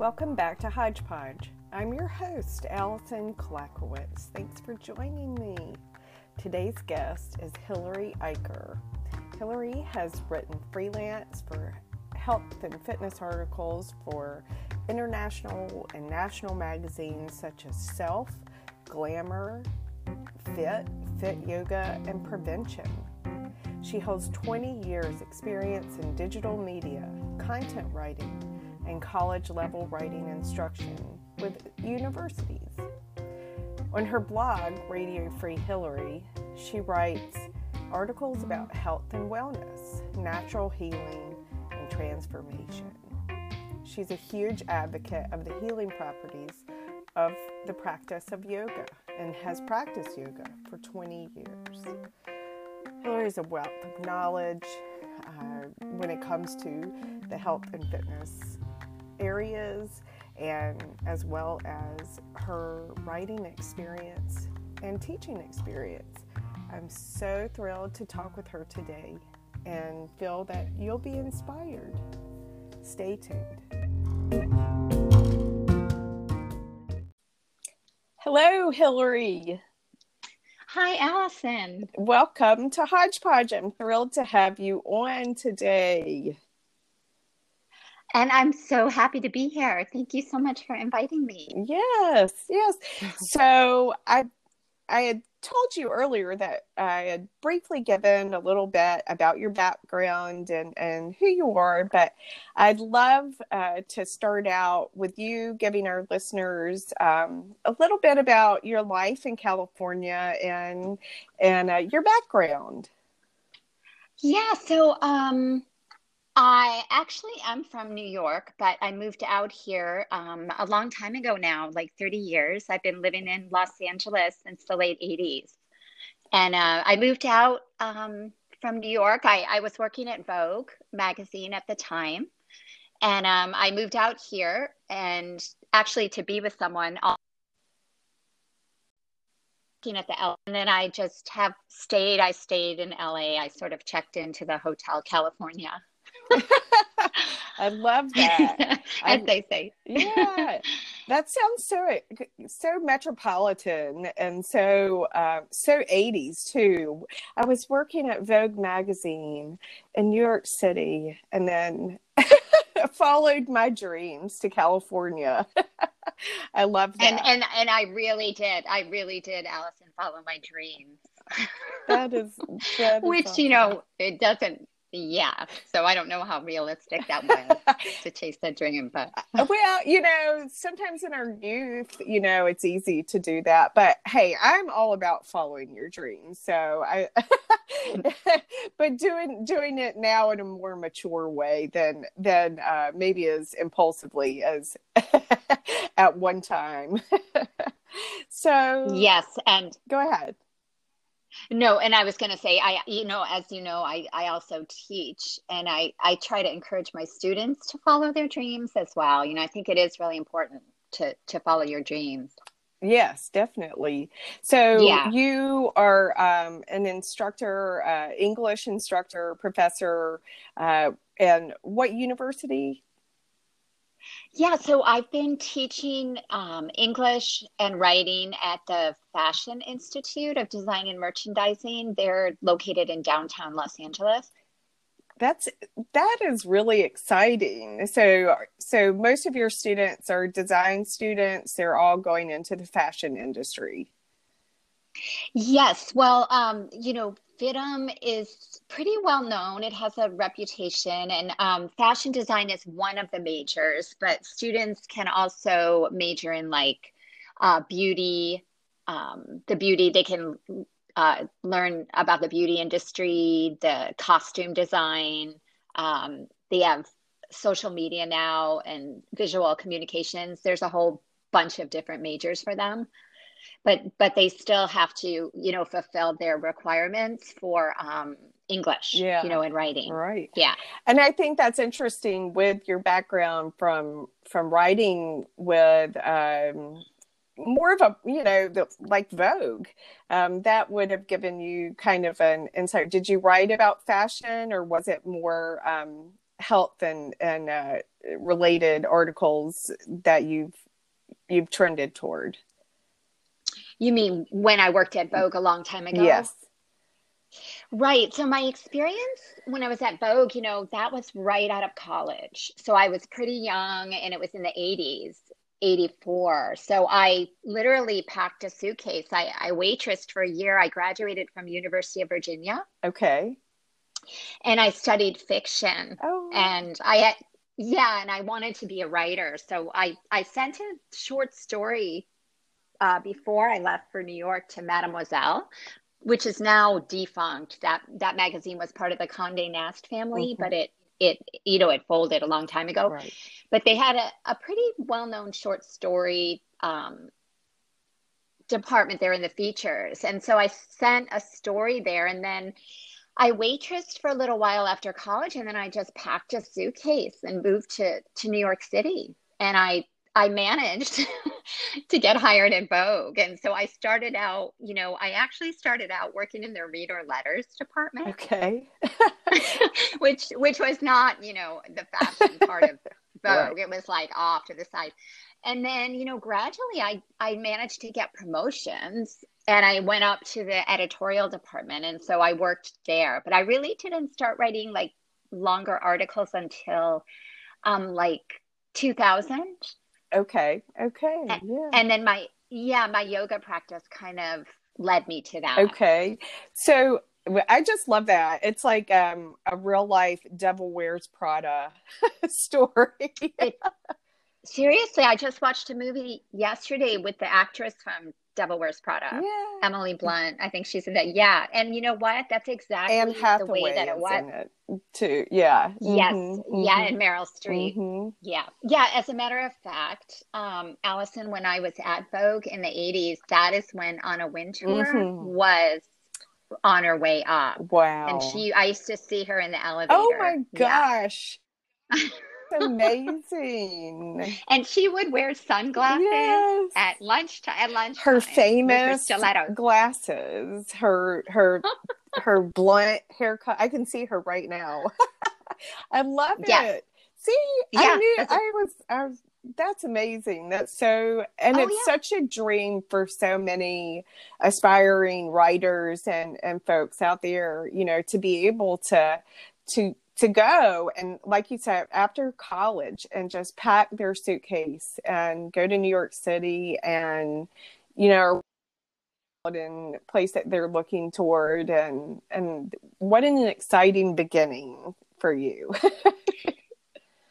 Welcome back to Hodgepodge. I'm your host, Allison Klakowitz. Thanks for joining me. Today's guest is Hillary Eicher. Hillary has written freelance for health and fitness articles for international and national magazines such as Self, Glamour, Fit, Fit Yoga, and Prevention. She holds 20 years' experience in digital media, content writing, and college level writing instruction with universities. On her blog, Radio Free Hillary, she writes articles about health and wellness, natural healing, and transformation. She's a huge advocate of the healing properties of the practice of yoga and has practiced yoga for 20 years. Hillary is a wealth of knowledge uh, when it comes to the health and fitness areas, and as well as her writing experience and teaching experience. I'm so thrilled to talk with her today and feel that you'll be inspired. Stay tuned. Hello, Hillary. Hi, Allison. Welcome to Hodgepodge. I'm thrilled to have you on today. And I'm so happy to be here. Thank you so much for inviting me. Yes, yes. so I I had told you earlier that I had briefly given a little bit about your background and, and who you are, but I'd love uh, to start out with you giving our listeners um, a little bit about your life in California and and uh, your background. Yeah, so um, I actually am from New York, but I moved out here um, a long time ago now, like 30 years. I've been living in Los Angeles since the late 80s. And uh, I moved out um, from New York. I, I, was working at Vogue magazine at the time. And um, I moved out here and actually to be with someone. At the L, and then I just have stayed. I stayed in LA. I sort of checked into the Hotel California I love that. As they say. yeah. That sounds so so metropolitan and so uh, so 80s too. I was working at Vogue magazine in New York City and then followed my dreams to California. I love that. And and and I really did. I really did, Allison, follow my dreams. that is, that is which awesome. you know it doesn't yeah. So I don't know how realistic that was to chase that dream, but uh, well, you know, sometimes in our youth, you know, it's easy to do that. But hey, I'm all about following your dreams. So I but doing doing it now in a more mature way than than uh, maybe as impulsively as at one time. so Yes, and go ahead. No, and I was going to say, I, you know, as you know, I, I also teach and I, I try to encourage my students to follow their dreams as well. You know, I think it is really important to, to follow your dreams. Yes, definitely. So yeah. you are um, an instructor, uh, English instructor, professor, uh, and what university? Yeah, so I've been teaching um, English and writing at the Fashion Institute of Design and Merchandising. They're located in downtown Los Angeles. That's that is really exciting. So so most of your students are design students. They're all going into the fashion industry. Yes. Well, um, you know, FIDM is pretty well known. It has a reputation, and um, fashion design is one of the majors, but students can also major in like uh, beauty, um, the beauty, they can uh, learn about the beauty industry, the costume design. Um, they have social media now and visual communications. There's a whole bunch of different majors for them but but they still have to you know fulfill their requirements for um, English, yeah. you know, in writing. Right. Yeah. And I think that's interesting with your background from from writing with um, more of a you know the, like Vogue. Um, that would have given you kind of an insight. Did you write about fashion, or was it more um, health and and uh, related articles that you've you've trended toward? You mean when I worked at Vogue a long time ago? Yes. Right. So my experience when I was at Vogue, you know, that was right out of college. So I was pretty young and it was in the 80s, 84. So I literally packed a suitcase. I, I waitressed for a year. I graduated from University of Virginia. Okay. And I studied fiction. Oh. And I yeah, and I wanted to be a writer. So I I sent a short story uh, before I left for New York to Mademoiselle, which is now defunct. That that magazine was part of the Condé Nast family, mm-hmm. but it it you know it folded a long time ago. Right. But they had a, a pretty well known short story um, department there in the features, and so I sent a story there, and then. I waitressed for a little while after college and then I just packed a suitcase and moved to to New York City and I I managed to get hired at Vogue. And so I started out, you know, I actually started out working in their reader letters department. Okay. which which was not, you know, the fashion part of Vogue. Right. It was like off to the side. And then, you know, gradually I I managed to get promotions and I went up to the editorial department and so I worked there. But I really didn't start writing like longer articles until um like 2000 Okay. Okay. And, yeah. And then my yeah, my yoga practice kind of led me to that. Okay. So I just love that. It's like um, a real life Devil Wears Prada story. it, seriously, I just watched a movie yesterday with the actress from Devil Wears Prada. Yeah. Emily Blunt. I think she's in that. Yeah. And you know what? That's exactly Anne the way that it was. It too. Yeah. Yes. Mm-hmm. Yeah. And Meryl Streep. Mm-hmm. Yeah. Yeah. As a matter of fact, um, Allison, when I was at Vogue in the 80s, that is when Anna Wintour mm-hmm. was on her way up. Wow. And she, I used to see her in the elevator. Oh my gosh. Yeah. amazing. and she would wear sunglasses yes. at lunch at lunch. Her famous glasses, her her her blunt haircut. I can see her right now. I love yes. it. See, yeah, I knew I was I was that's amazing. That's so, and oh, it's yeah. such a dream for so many aspiring writers and and folks out there. You know, to be able to to to go. And like you said after college and just pack their suitcase and go to new york city and you know and place that they're looking toward and and what an exciting beginning for you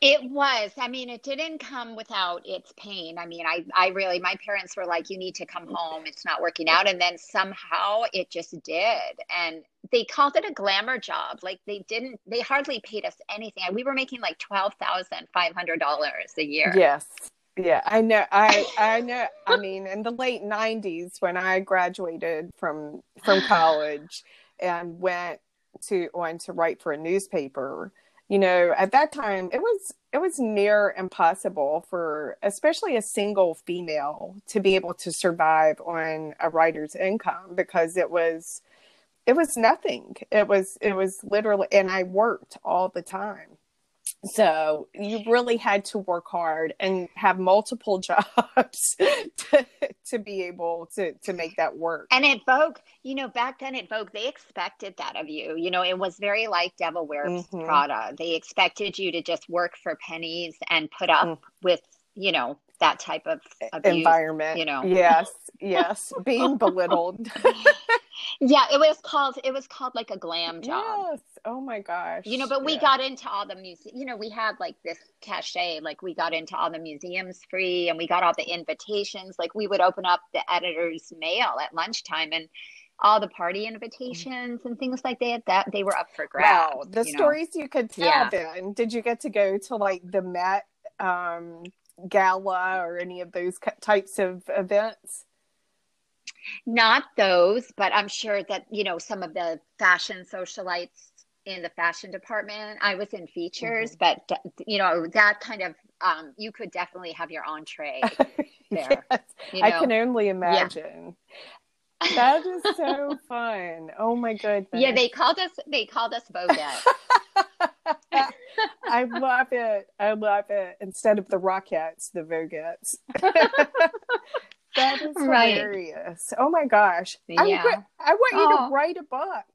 It was. I mean, it didn't come without its pain. I mean, I, I really, my parents were like, you need to come home. It's not working out. And then somehow it just did. And they called it a glamour job. Like they didn't, they hardly paid us anything. We were making like $12,500 a year. Yes. Yeah, I know. I I know. I mean, in the late '90s, when I graduated from from college and went to on to write for a newspaper, you know at that time it was it was near impossible for especially a single female to be able to survive on a writer's income because it was it was nothing. It was it was literally and i worked all the time so you really had to work hard and have multiple jobs to, to be able to to make that work and at vogue you know back then at vogue they expected that of you you know it was very like devil wears mm-hmm. prada they expected you to just work for pennies and put up mm. with you know that type of abuse, environment. you know. Yes yes. Being belittled. Yeah it was called it was called like a glam job. Yes oh my gosh. You know but we got into all the music you know we had like this cachet like we got into all the museums free and we got all the invitations. Like we would open up the editor's mail at lunchtime and all the party invitations and things like that that they were up for grabs wow. The stories know? you could tell yeah. then. Did you get to go to like the met um gala or any of those types of events not those, but I'm sure that, you know, some of the fashion socialites in the fashion department, I was in features, mm-hmm. but, you know, that kind of, um, you could definitely have your entree there. yes, you know? I can only imagine. Yeah. that is so fun. Oh my goodness. Yeah, they called us, they called us Voguette. I love it. I love it. Instead of the Rockettes, the Voguettes. that is Right. hilarious. Oh my gosh. I, Yeah. wa- I want you Oh. to write a book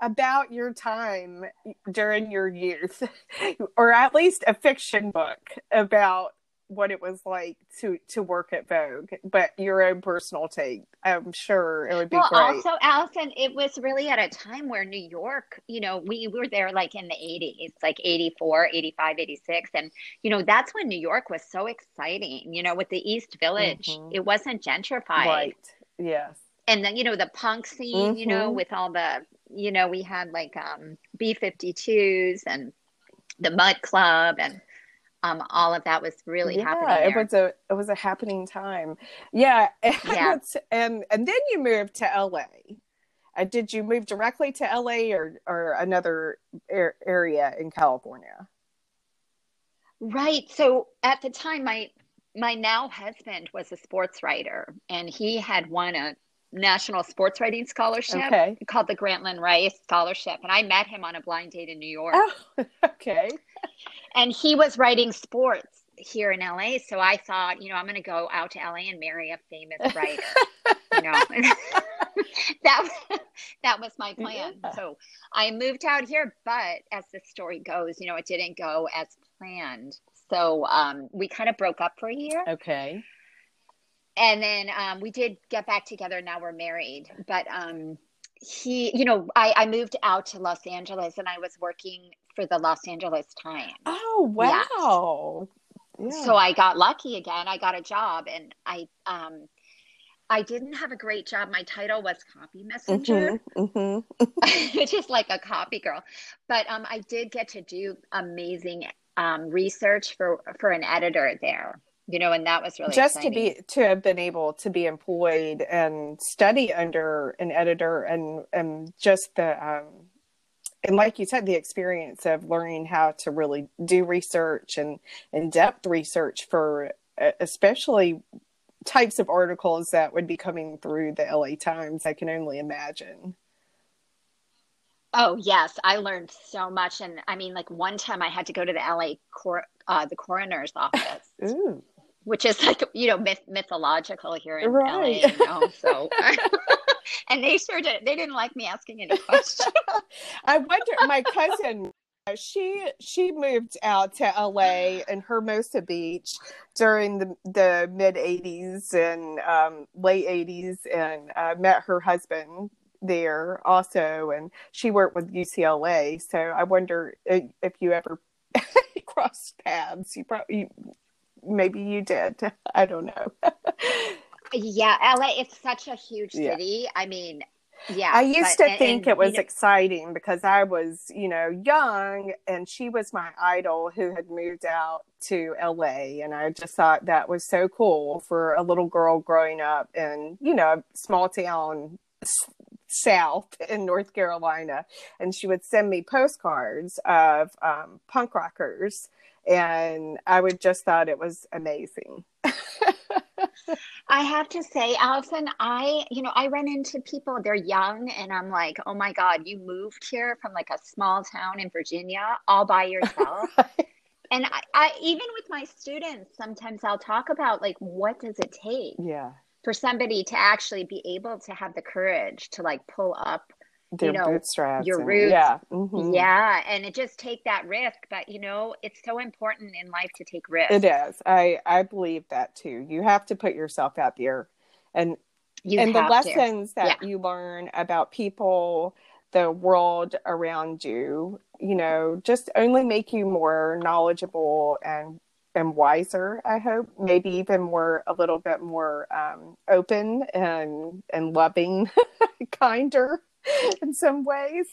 about your time during your youth, or at least a fiction book about what it was like to to work at Vogue, but your own personal take. I'm sure it would be Well, great. also, Allison, it was really at a time where New York, you know, we were there like in the 80s, like 84, 85, 86. And, you know, that's when New York was so exciting, you know, with the East Village. Mhm. It wasn't gentrified. right. Yes. And then, you know, the punk scene, you know, Mhm. with all the, you know, we had like um, B 52s and the Mud Club and um, all of that was really happening. it was a it was a happening time. Yeah, and Yeah. and and then you moved to LA. Uh, did you move directly to LA or or another ar- area in California? Right. So at the time, my my now husband was a sports writer, and he had won a national sports writing scholarship Okay. called the Grantland Rice Scholarship, and I met him on a blind date in New York, Oh, okay. And he was writing sports here in LA. So I thought, you know, I'm going to go out to LA and marry a famous writer. you know, that that was my plan. Yeah. So I moved out here, but as the story goes, you know, it didn't go as planned. So um, we kind of broke up for a year, Okay. and then um, we did get back together. Now we're married, but um, he, you know, I, I moved out to Los Angeles, and I was working for the Los Angeles Times. Oh wow. Yeah. So I got lucky again. I got a job, and I um, I didn't have a great job. My title was copy messenger. Mhm, mhm. which is like a copy girl. But um, I did get to do amazing um, research for for an editor there, you know, and that was really just to be to have been able to be employed and study under an editor and and just the um and like you said the experience of learning how to really do research and in-depth research for especially types of articles that would be coming through the LA Times I can only imagine. Oh yes, I learned so much, and I mean, like one time I had to go to the LA cor- uh, the coroner's office, ooh which is like you know myth- mythological here in Right. LA, you know. So, and they sure did. They didn't like me asking any questions. I wonder. My cousin, she she moved out to LA in Hermosa Beach during the the mid '80s and um, late '80s, and uh, met her husband there also, and she worked with UCLA. So I wonder if, if you ever crossed paths. You probably maybe you did. I don't know. yeah, LA. It's such a huge Yeah. city. I mean, yeah. I used but- to and- think and, it was you know, exciting because I was, you know, young and she was my idol who had moved out to LA. And I just thought that was so cool for a little girl growing up in, you know, a small town south in North Carolina. And she would send me postcards of um, punk rockers. And I would just thought it was amazing. I have to say, Allison, I, you know, I run into people, they're young, and I'm like, oh my God, you moved here from like a small town in Virginia all by yourself. and I, I, even with my students, sometimes I'll talk about like, what does it take yeah. for somebody to actually be able to have the courage to like pull up, Their know, bootstraps. your and- roots. Yeah. mhm. yeah, and it just take that risk. But, you know, it's so important in life to take risks. It is. I I believe that too. You have to put yourself out there, and You and the have to. lessons that you learn about people, the world around you, you know, just only make you more knowledgeable and and wiser. I hope maybe even more a little bit more um, open and and loving, kinder in some ways.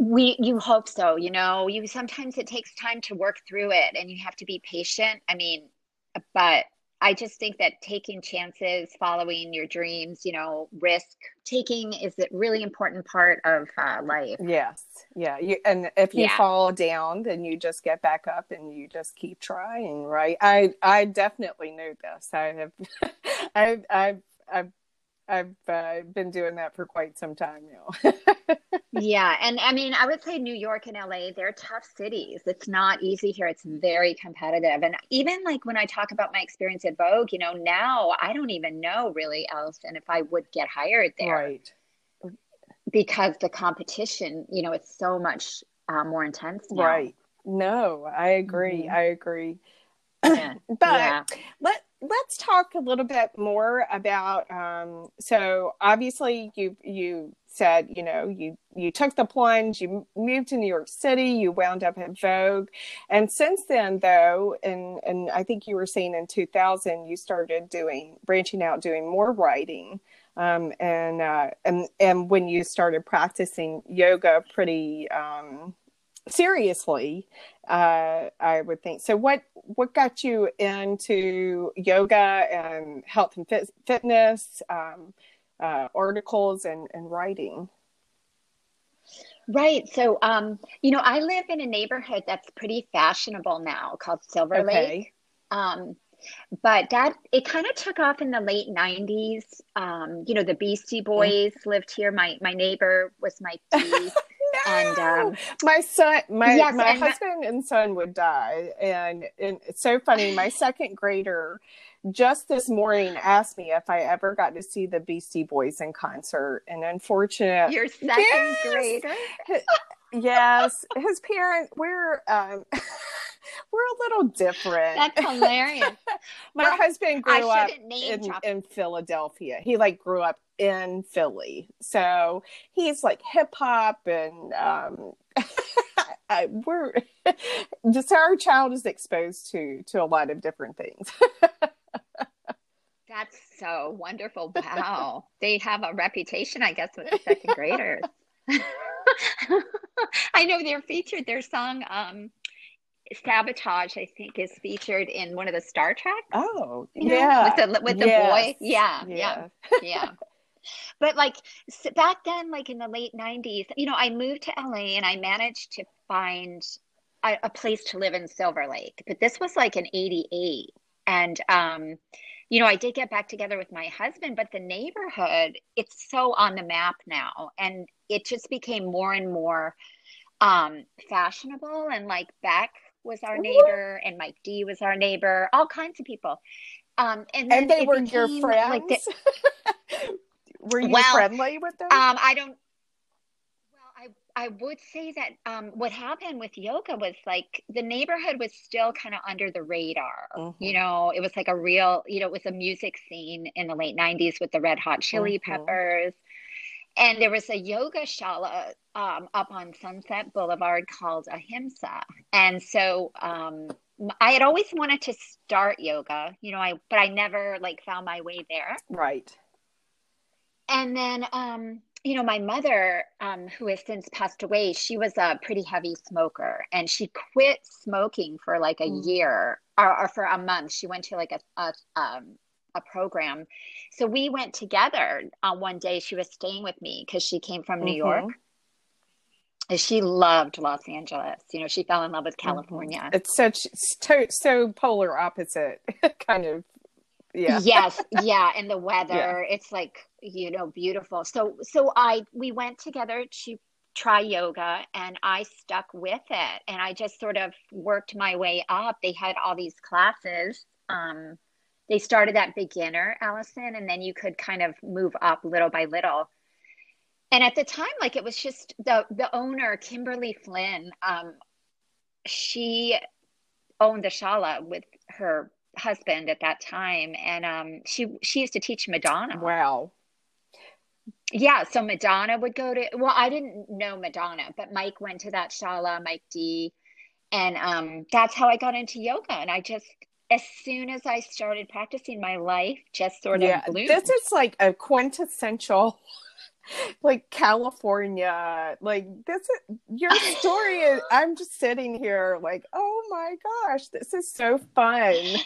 we you hope so you know you sometimes it takes time to work through it and you have to be patient i mean but i just think that taking chances following your dreams you know risk taking is a really important part of uh, life Yes. Yeah. You, and if you Yeah. fall down, then you just get back up and you just keep trying, right? I I definitely know this. I have I've I've I've I've uh, been doing that for quite some time now. yeah. And I mean, I would say New York and LA, they're tough cities. It's not easy here. It's very competitive. And even like when I talk about my experience at Vogue, you know, now I don't even know really, else and if I would get hired there. Right. Because the competition, you know, it's so much uh, more intense now. Right. No, I agree. Mm-hmm. I agree. Yeah. but yeah. let let's talk a little bit more about um, so obviously you you said you know you you took the plunge you moved to new york city you wound up at vogue. And since then though and and i think you were saying in 2000 you started doing branching out doing more writing. Um, and uh, and and when you started practicing yoga pretty um, seriously uh, i would think. So what what got you into yoga and health and fit- fitness um, uh, articles and, and writing? Right. So um, you know i live in a neighborhood that's pretty fashionable now called silver okay. lake. Um, but that it kind of took off in the late 90s um, you know the beastie boys lived here. My my neighbor was my and um, my son my yes, my husband my- and son would die and, and it's so funny my second grader just this morning asked me if I ever got to see the Beastie Boys in concert, and unfortunately, your second yes, grader. yes, his parents. We're um, we're a little different. That's hilarious. My well, husband grew up in, in Philadelphia. He like grew up in Philly, so he's like hip hop and um, I, we're just our child is exposed to to a lot of different things. That's so wonderful. Wow. they have a reputation, I guess, with the second graders. I know they're featured. Their song, um, Sabotage, I think, is featured in one of the Star Trek. Oh, you know, yeah. With the, with the yes. boy. Yeah, yeah, yeah. yeah. But like back then, like in the late 90s, you know, I moved to LA and I managed to find a, a place to live in Silver Lake. But this was like in 88. And, um, you know, I did get back together with my husband, but the neighborhood, it's so on the map now. And it just became more and more um, fashionable. And like Beck was our neighbor, and Mike D was our neighbor, all kinds of people. Um, and, and they were your friends. Like the, were you well, friendly with them? Um, I don't Well, I I would say that um, what happened with yoga was like the neighborhood was still kind of under the radar. Mm-hmm. You know, it was like a real, you know, it was a music scene in the late 90s with the Red Hot Chili mm-hmm. Peppers. And there was a yoga shala um, up on Sunset Boulevard called Ahimsa. And so um, I had always wanted to start yoga, you know, I but I never like found my way there. Right. And then um you know, my mother, um, who has since passed away, she was a pretty heavy smoker and she quit smoking for like a mm. year or, or, for a month. She went to like a, a, um, a program. So we went together on uh, one day. She was staying with me because she came from New mm-hmm. York. And she loved Los Angeles. You know, she fell in love with mm-hmm. California. Mm-hmm. It's such so, so polar opposite kind of yeah yes yeah and the weather yeah. it's like you know beautiful so so i we went together to try yoga and i stuck with it and i just sort of worked my way up they had all these classes um they started that beginner allison and then you could kind of move up little by little and at the time like it was just the the owner kimberly flynn um she owned the shala with her husband at that time, and um, she she used to teach Madonna. Wow. Yeah, so Madonna would go to. Well, I didn't know Madonna, but Mike went to that shala, Mike D, and um, that's how I got into yoga. And I just, as soon as I started practicing, my life just sort of yeah, bloomed. This is like a quintessential like California. Like this is your story is I'm just sitting here like, oh my gosh, this is so fun.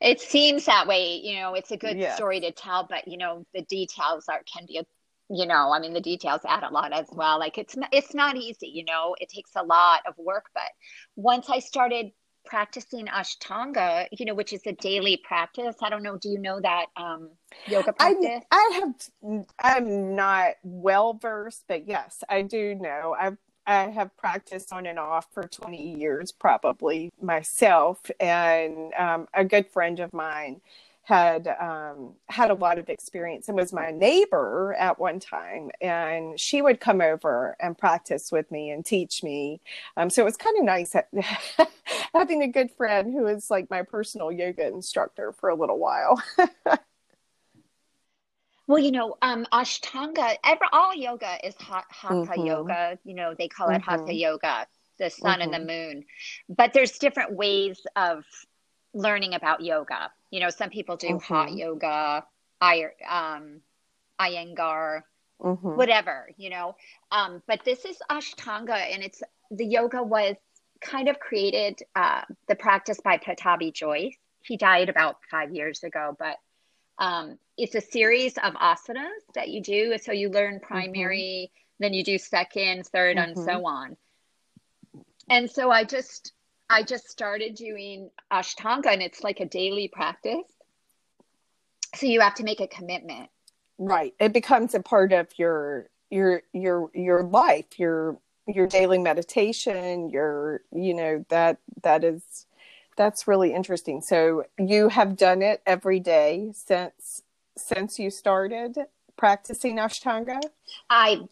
it seems that way, you know, it's a good yeah. story to tell, but you know, the details are can be a you know, I mean the details add a lot as well. Like it's it's not easy, you know, it takes a lot of work, but once I started practicing Ashtanga, you know, which is a daily practice. I don't know. Do you know that um, yoga practice? I, I have. I'm not well versed, but yes, I do know. I've I have practiced on and off for 20 years, probably myself, and um, a good friend of mine had um, had a lot of experience and was my neighbor at one time. And she would come over and practice with me and teach me. Um, so it was kind of nice having a good friend who was like my personal yoga instructor for a little while. well, you know, um, Ashtanga, ever, all yoga is hatha mm-hmm. yoga. You know, they call it mm-hmm. hatha yoga, the sun mm-hmm. and the mm-hmm. moon. But there's different ways of learning about yoga. You know, some people do mm-hmm. hot yoga, I, um, Iyengar, mm-hmm. whatever, you know. Um, but this is Ashtanga, and it's the yoga was kind of created uh, the practice by Pattabhi Jois. He died about five years ago, but um, it's a series of asanas that you do. So you learn primary, mm-hmm. then you do second, 3rd mm-hmm. and so mm-hmm. on. And so I just I just started doing Ashtanga and it's like a daily practice. So you have to make a commitment. Right. It becomes a part of your your your your life, your your daily meditation, your you know that that is that's really interesting. So you have done it every day since since you started practicing Ashtanga? I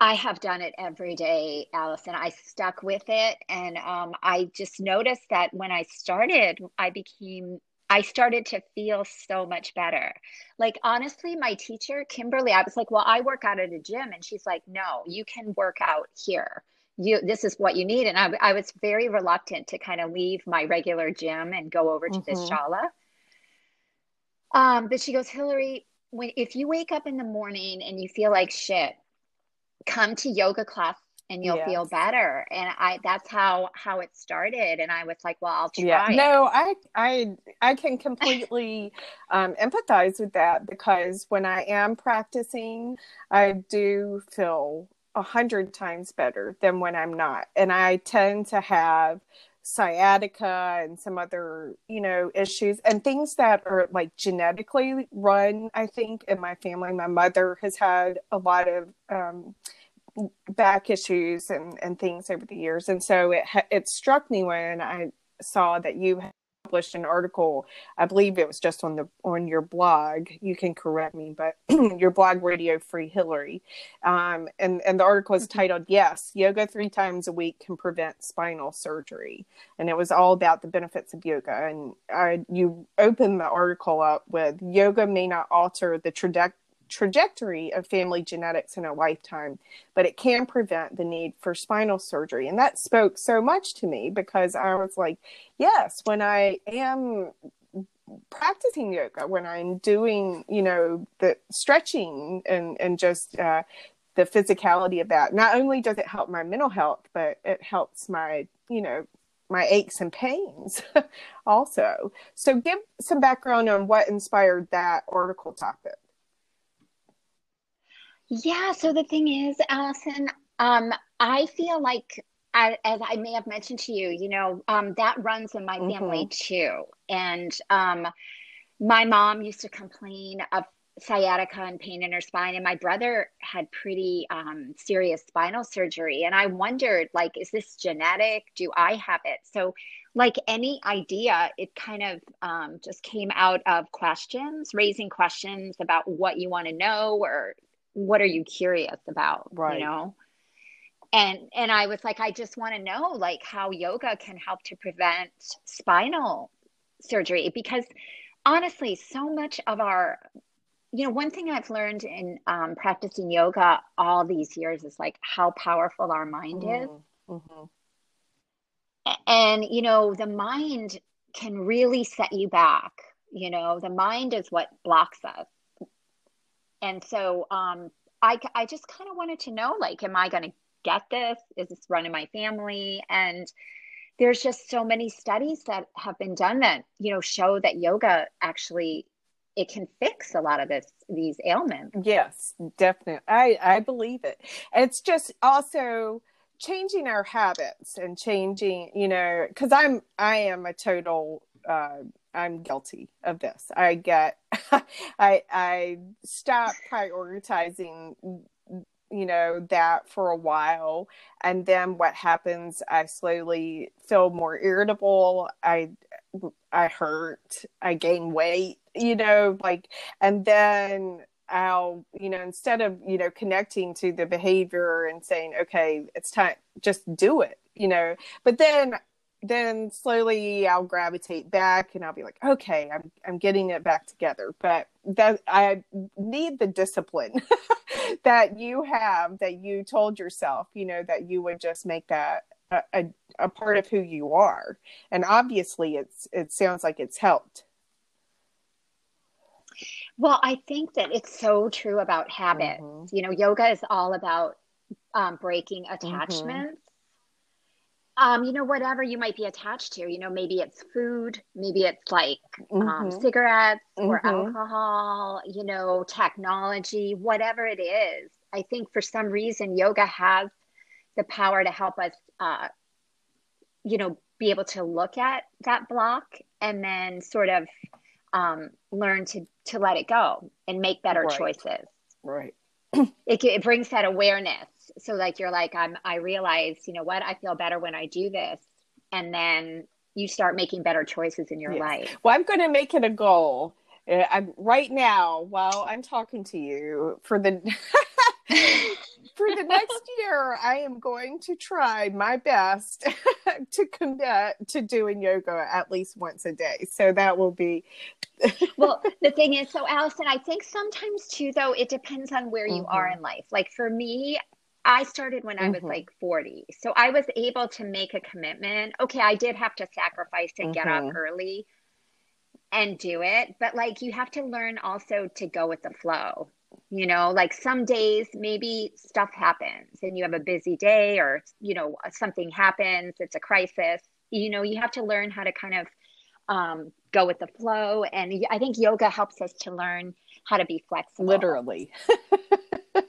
I have done it every day, Allison. I stuck with it. And um, I just noticed that when I started, I became, I started to feel so much better. Like, honestly, my teacher, Kimberly, I was like, well, I work out at a gym. And she's like, no, you can work out here. You, this is what you need. And I, I was very reluctant to kind of leave my regular gym and go over to mm-hmm. this shala. Um, but she goes, Hillary, when if you wake up in the morning and you feel like shit, come to yoga class and you'll yes. feel better and i that's how how it started and i was like well i'll try yeah. no i i i can completely um, empathize with that because when i am practicing i do feel a hundred times better than when i'm not and i tend to have sciatica and some other you know issues and things that are like genetically run i think in my family. My mother has had a lot of um, back issues and and things over the years. And so it it struck me when i saw that you published an article i believe it was just on the on your blog you can correct me but your blog radio free hillary. Um, and and the article was mm-hmm. titled yes yoga three times a week can prevent spinal surgery. And it was all about the benefits of yoga. And I, you opened the article up with yoga may not alter the trajectory trajectory of family genetics in a lifetime, but it can prevent the need for spinal surgery. And that spoke so much to me because I was like, yes, when I am practicing yoga, when I'm doing, you know, the stretching and, and just, uh, the physicality of that. Not only does it help my mental health, but it helps my, you know, my aches and pains also. So give some background on what inspired that article topic. Yeah. So the thing is, Allison, um, I feel like, I, as I may have mentioned to you, you know, um, that runs in my mm-hmm. family too. And um, my mom used to complain of sciatica and pain in her spine and my brother had pretty um, serious spinal surgery and i wondered like is this genetic do i have it so like any idea it kind of um, just came out of questions raising questions about what you want to know or what are you curious about right. you know? And and i was like i just want to know like how yoga can help to prevent spinal surgery because honestly so much of our you know one thing i've learned in um, practicing yoga all these years is like how powerful our mind mm, is. Mm-hmm. and you know the mind can really set you back you know? The mind is what blocks us and so um, I, I just kind of wanted to know like am i going to get this? Is this running my family? And there's just so many studies that have been done that you know show that yoga actually it can fix a lot of this these ailments. Yes definitely i i believe it. It's just also changing our habits and changing, you know, because I'm I am a total uh, I'm guilty of this. I get I I stop prioritizing you know that for a while. And then what happens i slowly feel more irritable. I i hurt. I gain weight you know like and then I'll, you know, instead of, you know, connecting to the behavior and saying, okay, it's time, just do it, you know, but then then slowly I'll gravitate back and I'll be like, okay, I'm I'm getting it back together. But that I need the discipline that you have that you told yourself, you know, that you would just make that a, a, a part of who you are. And obviously it's it sounds like it's helped. Well, I think that it's so true about habits. Mm-hmm. You know, yoga is all about um, breaking mm-hmm. attachments. Mm-hmm um, you know, whatever you might be attached to, you know, maybe it's food, maybe it's like um, mm-hmm. um, cigarettes or mm-hmm. alcohol, you know, technology, whatever it is. I think for some reason, yoga has the power to help us, uh, you know, be able to look at that block and then sort of um, learn to to let it go and make better right. choices. Right. it, it brings that awareness so like you're like i'm i realize you know what i feel better when i do this and then you start making better choices in your yes. life well i'm going to make it a goal uh, I'm right now while I'm talking to you for the for the next year I am going to try my best to commit to doing yoga at least once a day. So that will be Well, the thing is so Allison, I think sometimes too though it depends on where you mm-hmm. are in life. Like for me, I started when mm-hmm. I was mm-hmm. like 40. So I was able to make a commitment. Okay, I did have to sacrifice and mm-hmm. get up mm-hmm. early and do it, but like you have to learn also to go with the flow. You know, like some days maybe stuff happens and you have a busy day or, you know, something happens, it's a crisis. You know, you have to learn how to kind of um, go with the flow. And I think yoga helps us to learn how to be flexible. Literally.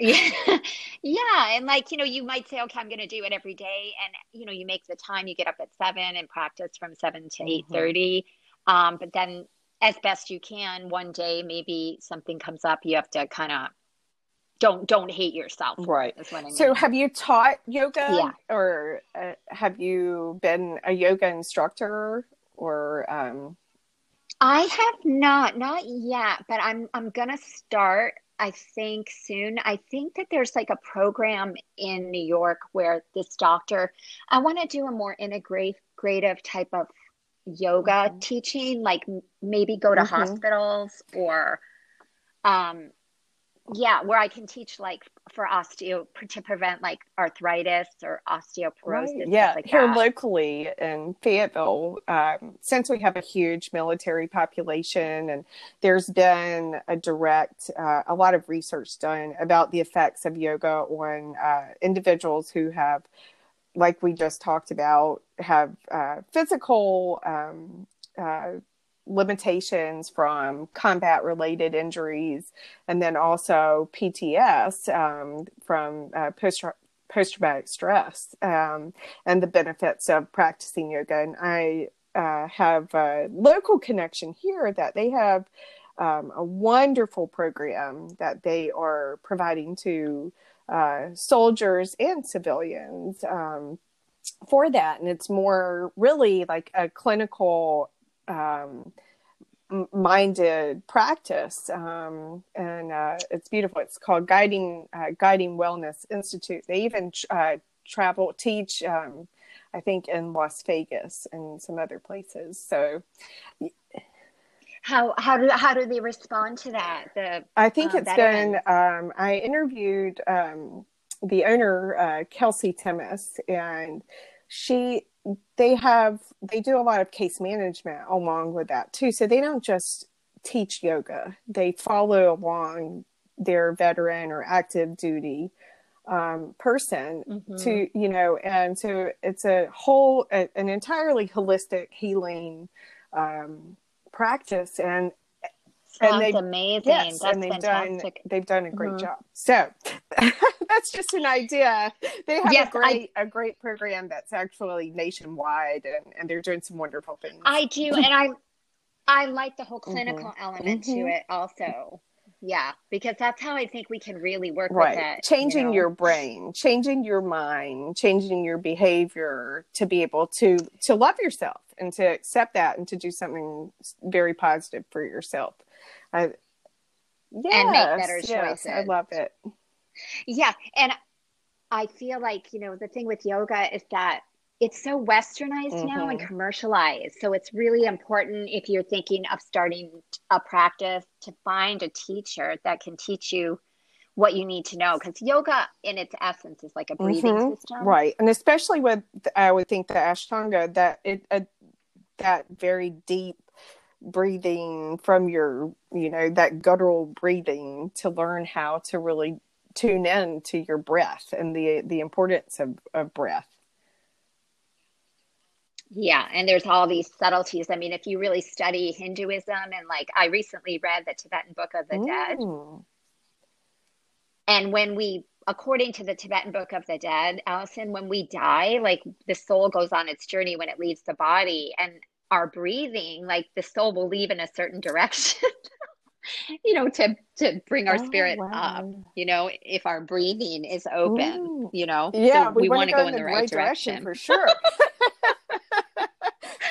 yeah yeah and like you know you might say okay i'm going to do it every day and you know you make the time you get up at seven and practice from seven to eight thirty. mm-hmm. um, but then as best you can one day maybe something comes up you have to kind of don't don't hate yourself right I mean. so have you taught yoga yeah. or uh, have you been a yoga instructor or um I have not, not yet, but I'm I'm gonna start. I think soon. I think that there's like a program in New York where this doctor, I want to do a more integrative type of yoga mm-hmm. teaching, like maybe go to mm-hmm. hospitals or um, yeah where i can teach like for osteo to prevent like arthritis or osteoporosis right. yeah like here that. locally in fayetteville um, since we have a huge military population and there's been a direct uh, a lot of research done about the effects of yoga on uh, individuals who have like we just talked about have uh, physical um, uh, limitations from combat related injuries and then also PTS um, from uh, post post traumatic stress um, and the benefits of practicing yoga. And I uh, have a local connection here that they have um, a wonderful program that they are providing to uh, soldiers and civilians um, for that. And it's more really like a clinical um, minded practice um, and uh, it's beautiful. It's called guiding uh, guiding wellness institute. They even uh, travel teach um, i think in las vegas and some other places. So how how do how do they respond to that the i think uh, it's been um, i interviewed um, the owner uh, kelsey timmis and she they have they do a lot of case management along with that too. So they don't just teach yoga. They follow along their veteran or active duty um, person mm-hmm. to you know and so it's a whole a, an entirely holistic healing um, practice. And sounds they, amazing. Yes, That's and they've fantastic. done they've done a great mm-hmm. job. So that's just an idea. They have yes, a great I, a great program that's actually nationwide, and, and they're doing some wonderful things. I do, and I I like the whole clinical mm-hmm. element mm-hmm. to it also. Yeah, because that's how I think we can really work right. with it. Changing you know? your brain, changing your mind, changing your behavior to be able to to love yourself and to accept that and to do something very positive for yourself. I, yes, and make better yes, choices. I love it. Yeah, and I feel like you know the thing with yoga is that it's so westernized mm-hmm. now and mm-hmm. commercialized. So it's really important if you're thinking of starting a practice to find a teacher that can teach you what you need to know because yoga in its essence is like a breathing mm-hmm. system right and especially with i would think the ashtanga that it uh, that very deep breathing from your you know that guttural breathing to learn how to really tune in to your breath and the the importance of, of breath yeah, and there's all these subtleties. I mean, if you really study Hinduism and like I recently read the Tibetan Book of the Ooh. Dead. Mm. And when we according to the Tibetan Book of the Dead, Allison, when we die, like the soul goes on its journey when it leaves the body and our breathing, like the soul will leave in a certain direction. you know, to to bring our oh, spirit wow. up. You know, if our breathing is open, Ooh. you know, yeah, so we, we want to go, go in the, right, right direction. direction for sure.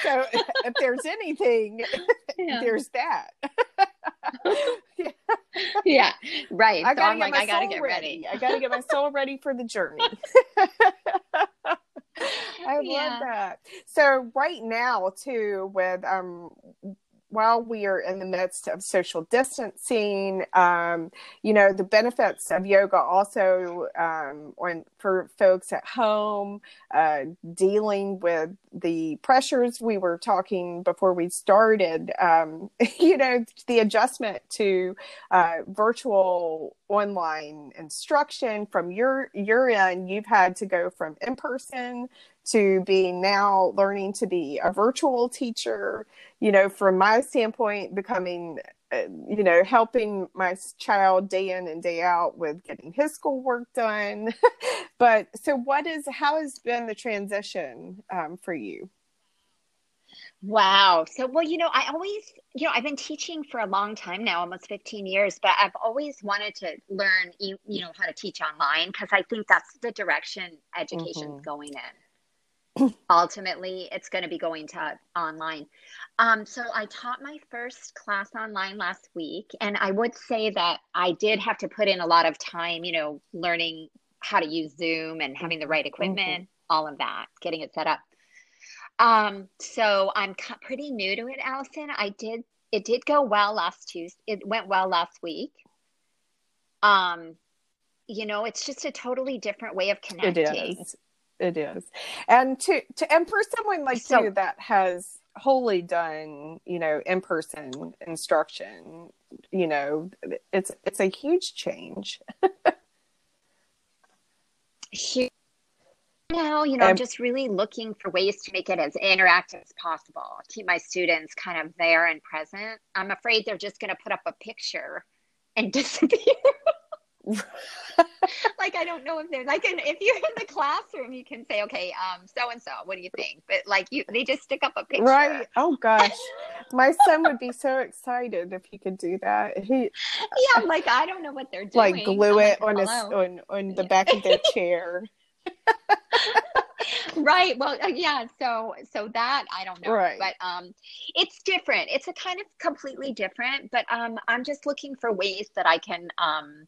so if there's anything, yeah. there's that. yeah. yeah. right. I gotta so get like, my soul ready. ready. I gotta get my soul ready for the journey. I yeah. love that. So right now too, with um while we are in the midst of social distancing, um, you know, the benefits of yoga also um, when for folks at home uh, dealing with the pressures we were talking before we started, um, you know, the adjustment to uh, virtual online instruction from your your end, you've had to go from in person to being now learning to be a virtual teacher you know from my standpoint becoming uh, you know helping my child day in and day out with getting his schoolwork done but so what is how has been the transition um, for you Wow. So, well, you know, I always, you know, I've been teaching for a long time now, almost 15 years, but I've always wanted to learn, you, you know, how to teach online because I think that's the direction education's mm-hmm. going in ultimately it's going to be going to online. Um, so i taught my first class online last week and i would say that i did have to put in a lot of time you know learning how to use zoom and having the right equipment mm-hmm. all of that getting it set up. Um, so i'm pretty new to it allison. I did it did go well last tuesday it went well last week. Um you know it's just a totally different way of connecting it is and to to and for someone like so, you that has wholly done you know in person instruction you know it's it's a huge change. Huge now you know i'm just really looking for ways to make it as interactive as possible keep my students kind of there and present. I'm afraid they're just going to put up a picture and disappear like I don't know if they're like an, if you're in the classroom, you can say, okay, um, so and so, what do you think? But like you, they just stick up a picture. Right. Oh gosh, my son would be so excited if he could do that. He. Yeah, I'm like I don't know what they're doing. Like glue I'm it like, on his on on the back of their chair. right well uh, yeah so so that i don't know right. but um it's different it's a kind of completely different but um i'm just looking for ways that i can um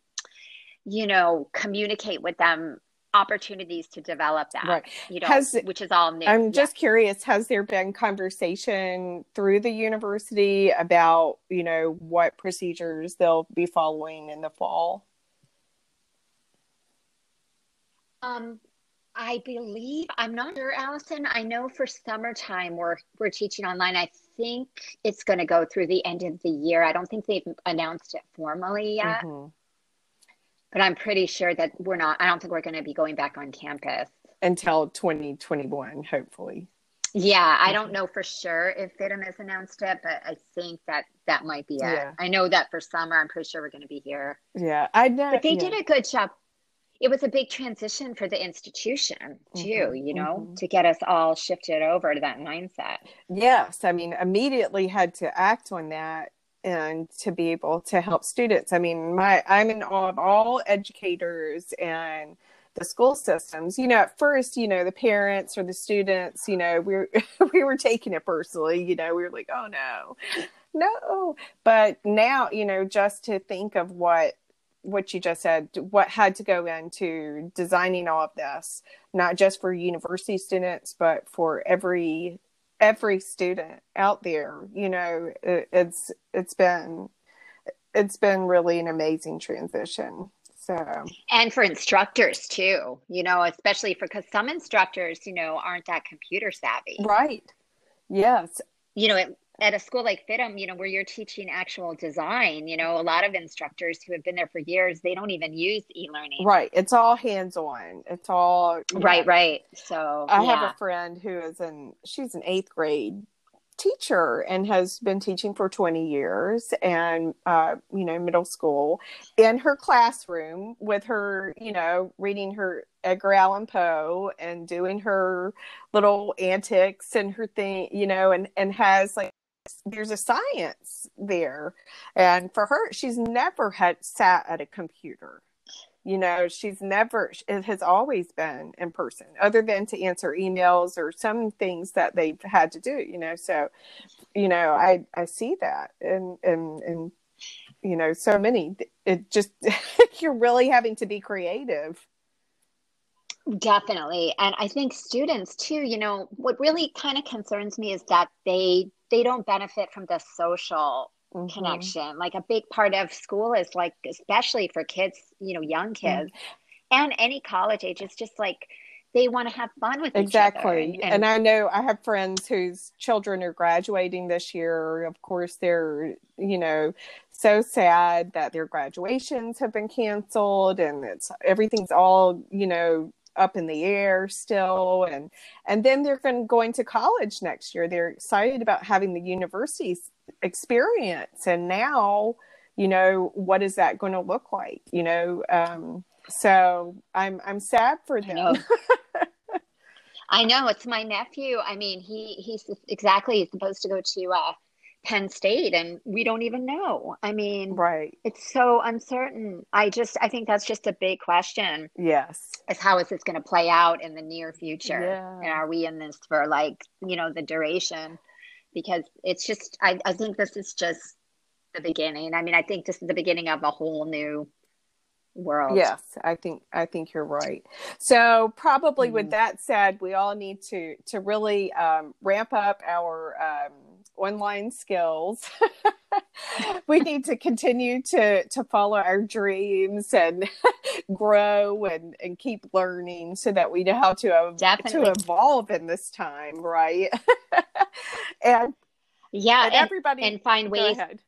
you know, communicate with them opportunities to develop that right. you know has, which is all new. I'm yeah. just curious has there been conversation through the university about you know what procedures they'll be following in the fall? Um i believe i'm not sure allison. I know for summertime we're we're teaching online. I think it's going to go through the end of the year. I don't think they've announced it formally yet. Mm-hmm but I'm pretty sure that we're not, I don't think we're going to be going back on campus until 2021, hopefully. Yeah, I don't know for sure if FIDM has announced it, but I think that that might be it. Yeah. I know that for summer, I'm pretty sure we're going to be here. Yeah, I know. But they yeah. did a good job. It was a big transition for the institution too, Mhm, you know, mhm. to get us all shifted over to that mindset. Yes, I mean, immediately had to act on that and to be able to help students. I mean, my I'm in awe of all educators and the school systems. You know, at first, you know, the parents or the students, you know, we we were taking it personally. You know, we were like, oh no, no. But now, you know, just to think of what what you just said, what had to go into designing all of this, not just for university students, but for every every student out there you know it, it's it's been it's been really an amazing transition. So. And for instructors too, you know, especially for because some instructors, you know, aren't that computer savvy. right. Yes. You know, at, at a school like FIDM, you know, where you're teaching actual design, you know, a lot of instructors who have been there for years, they don't even use e-learning. right it's all hands on it's all right. Right, right. So i yeah. have a friend who is in she's an eighth grade teacher and has been teaching for 20 years and uh, you know middle school in her classroom with her you know reading her edgar allan poe and doing her little antics and her thing you know and and has like there's a science there. And for her she's never had sat at a computer. You know she's never it has always been in person other than to answer emails or some things that they've had to do you know. So you know i i see that and and and you know so many it just you're really having to be creative. Definitely. And I think students too, you know, what really kind of concerns me is that they they don't benefit from the social Mhm. connection. Like a big part of school is like especially for kids, you know, young kids and any college age, it's just like they want to have fun with each other. exactly And, and i know i have friends whose children are graduating this year of course they're you know so sad that their graduations have been canceled and it's everything's all you know up in the air still and and then they're going going to college next year they're excited about having the university experience and now you know what is that going to look like you know um so i'm i'm sad for I them know. I know it's my nephew. I mean, he he's exactly he's supposed to go to uh, Penn State, and we don't even know. I mean, right it's so uncertain. I just I think that's just a big question: yes is how is this going to play out in the near future, Yeah. and are we in this for like you know the duration? Because it's just I I think this is just the beginning. I mean, I think this is the beginning of a whole new world. Yes, I think I think you're right. So probably with Mhm. that said, we all need to to really um, ramp up our um, online skills. we need to continue to to follow our dreams and grow and and keep learning so that we know how to ev- Definitely. to evolve in this time, right? and, Yeah, and and, everybody and find ways ahead.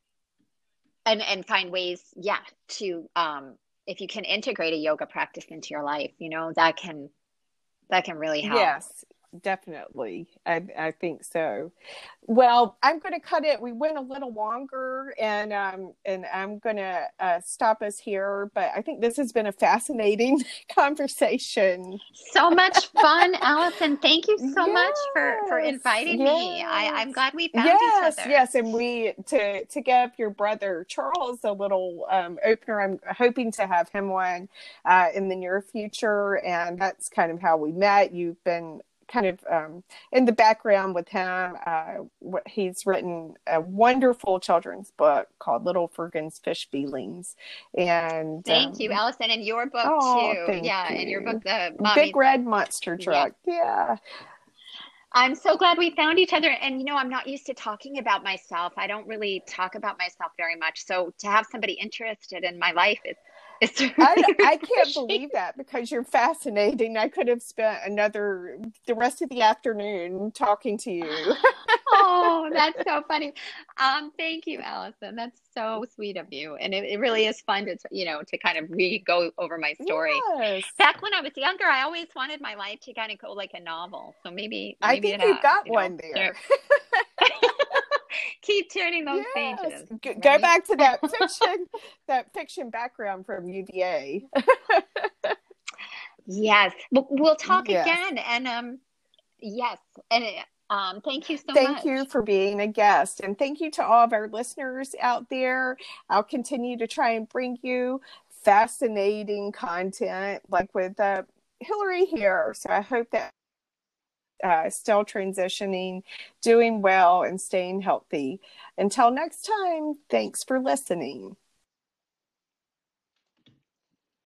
and and find ways yeah to um if you can integrate a yoga practice into your life you know that can that can really help Yes, definitely. I I think so. Well, I'm going to cut it. We went a little longer, and um, and I'm going to uh, stop us here. But I think this has been a fascinating conversation. so much fun allison thank you so much for for Yes, inviting me I, i'm glad we found yes, each other yes, and we to to give your brother Charles a little um, opener. I'm hoping to have him one uh, in the near future, and that's kind of how we met. You've been kind of um, in the background with him. Uh, he's written a wonderful children's book called Little Ferguson's Fish Feelings, and thank um, you allison and your book Oh, too yeah and your book the mommy Big Red Monster Truck. Yeah. I'm so glad we found each other. And, you know, I'm not used to talking about myself. I don't really talk about myself very much. So to have somebody interested in my life is, I, I can't believe that because you're fascinating. I could have spent another the rest of the afternoon talking to you. oh, that's so funny. Um, thank you, Allison. That's so sweet of you, and it, it really is fun to you know to kind of re go over my story. Yes. Back when I was younger, I always wanted my life to kind of go like a novel. So maybe, maybe I think you've got you know, one there. keep turning those yes. pages. Go, right? go back to that fiction, that fiction background from UVA. yes, we'll, we'll talk yes. again, and um, yes, and. Um, thank you so thank much. Thank you for being a guest. And thank you to all of our listeners out there. I'll continue to try and bring you fascinating content like with uh, Hillary here. So I hope that uh, still transitioning, doing well, and staying healthy. Until next time, thanks for listening.